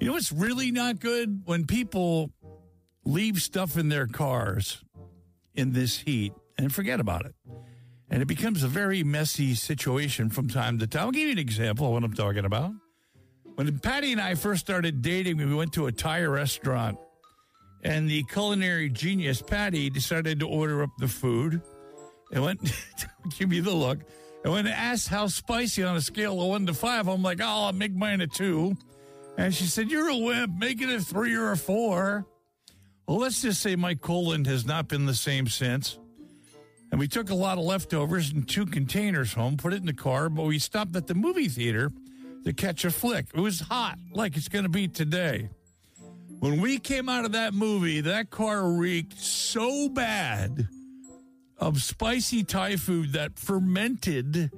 You know what's really not good? When people leave stuff in their cars in this heat and forget about it. And it becomes a very messy situation from time to time. I'll give you an example of what I'm talking about. When Patty and I first started dating, we went to a Thai restaurant, and the culinary genius Patty decided to order up the food. And went, give me the look. And when asked how spicy on a scale of one to five, I'm like, oh, I'll make mine a two. And she said, You're a wimp, make it a three or a four. Well, let's just say my colon has not been the same since. And we took a lot of leftovers in two containers home, put it in the car, but we stopped at the movie theater to catch a flick. It was hot, like it's going to be today. When we came out of that movie, that car reeked so bad of spicy Thai food that fermented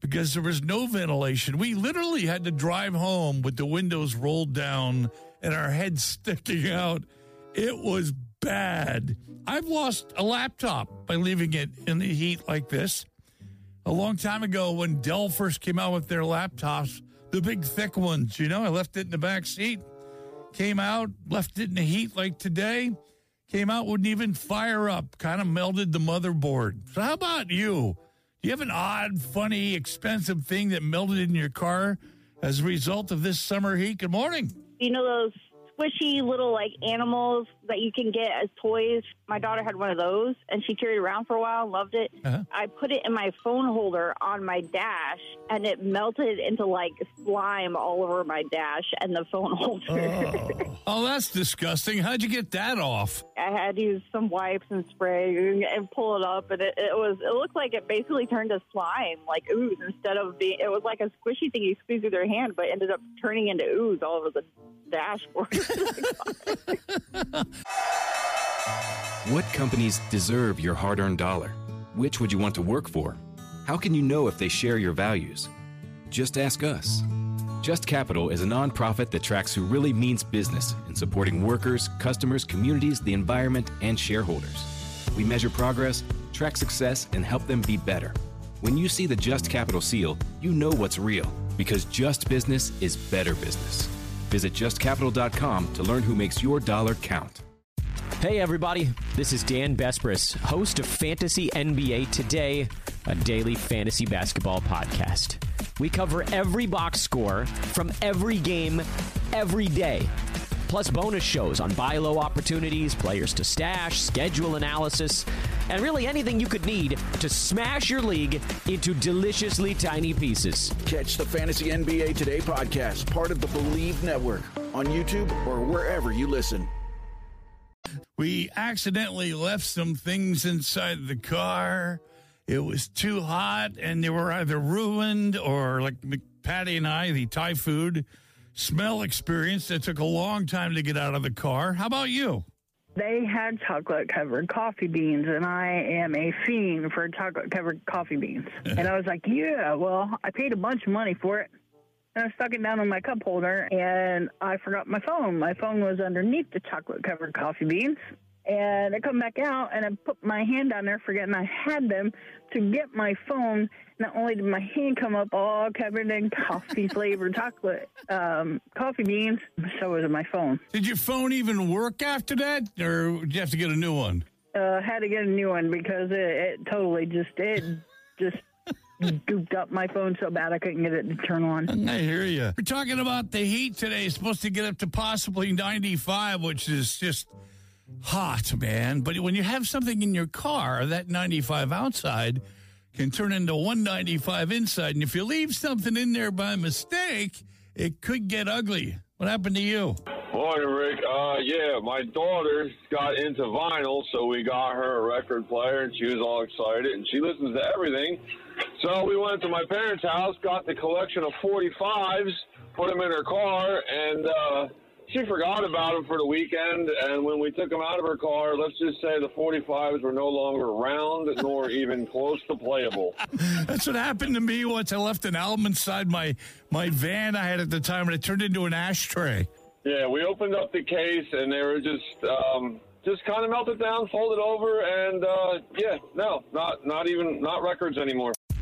because there was no ventilation. We literally had to drive home with the windows rolled down and our heads sticking out. It was bad. I've lost a laptop by leaving it in the heat like this. A long time ago, when Dell first came out with their laptops, the big thick ones, you know, I left it in the back seat, came out, left it in the heat like today, came out, wouldn't even fire up, kind of melted the motherboard. So, how about you? Do you have an odd, funny, expensive thing that melted in your car as a result of this summer heat? Good morning. You know those squishy little like animals that you can get as toys. My daughter had one of those and she carried it around for a while, loved it. Uh-huh. I put it in my phone holder on my dash and it melted into like slime all over my dash and the phone holder. Oh, oh that's disgusting. How'd you get that off? I had to use some wipes and spray and pull it up and it, it was it looked like it basically turned to slime, like ooze instead of being it was like a squishy thing you squeeze with your hand, but ended up turning into ooze all over the dashboard. What companies deserve your hard earned dollar? Which would you want to work for? How can you know if they share your values? Just ask us. Just Capital is a nonprofit that tracks who really means business in supporting workers, customers, communities, the environment, and shareholders. We measure progress, track success, and help them be better. When you see the Just Capital seal, you know what's real because just business is better business. Visit justcapital.com to learn who makes your dollar count. Hey, everybody. This is Dan Besbris, host of Fantasy NBA Today, a daily fantasy basketball podcast. We cover every box score from every game, every day. Plus, bonus shows on buy low opportunities, players to stash, schedule analysis, and really anything you could need to smash your league into deliciously tiny pieces. Catch the Fantasy NBA Today podcast, part of the Bleav Network, on YouTube or wherever you listen. We accidentally left some things inside the car. It was too hot, and they were either ruined or, like Patty and I, the Thai food smell experience. It took a long time to get out of the car. How about you? They had chocolate covered coffee beans, and I am a fiend for chocolate covered coffee beans. and I was like, yeah, well, I paid a bunch of money for it. And I stuck it down in my cup holder, and I forgot my phone. My phone was underneath the chocolate covered coffee beans. And I come back out, and I put my hand down there, forgetting I had them, to get my phone. Not only did my hand come up all covered in coffee flavored chocolate um, coffee beans, so was my phone. Did your phone even work after that, or did you have to get a new one? Uh, had to get a new one because it, it totally just it just gooped up my phone so bad I couldn't get it to turn on. I hear you. We're talking about the heat today. It's supposed to get up to possibly 95, which is just hot, man. But when you have something in your car, that 95 outside can turn into 195 inside. And if you leave something in there by mistake, it could get ugly. What happened to you? Morning, Rick. Uh, yeah, my daughter got into vinyl, so we got her a record player, and she was all excited, and she listens to everything. So we went to my parents' house, got the collection of 45s, put them in her car, and uh, she forgot about them for the weekend, and when we took them out of her car, let's just say the 45s were no longer round nor even close to playable. That's what happened to me once I left an album inside my my van I had at the time, and it turned into an ashtray. Yeah, we opened up the case, and they were just um, just kind of melted down, folded over, and uh, yeah, no, not not even not records anymore.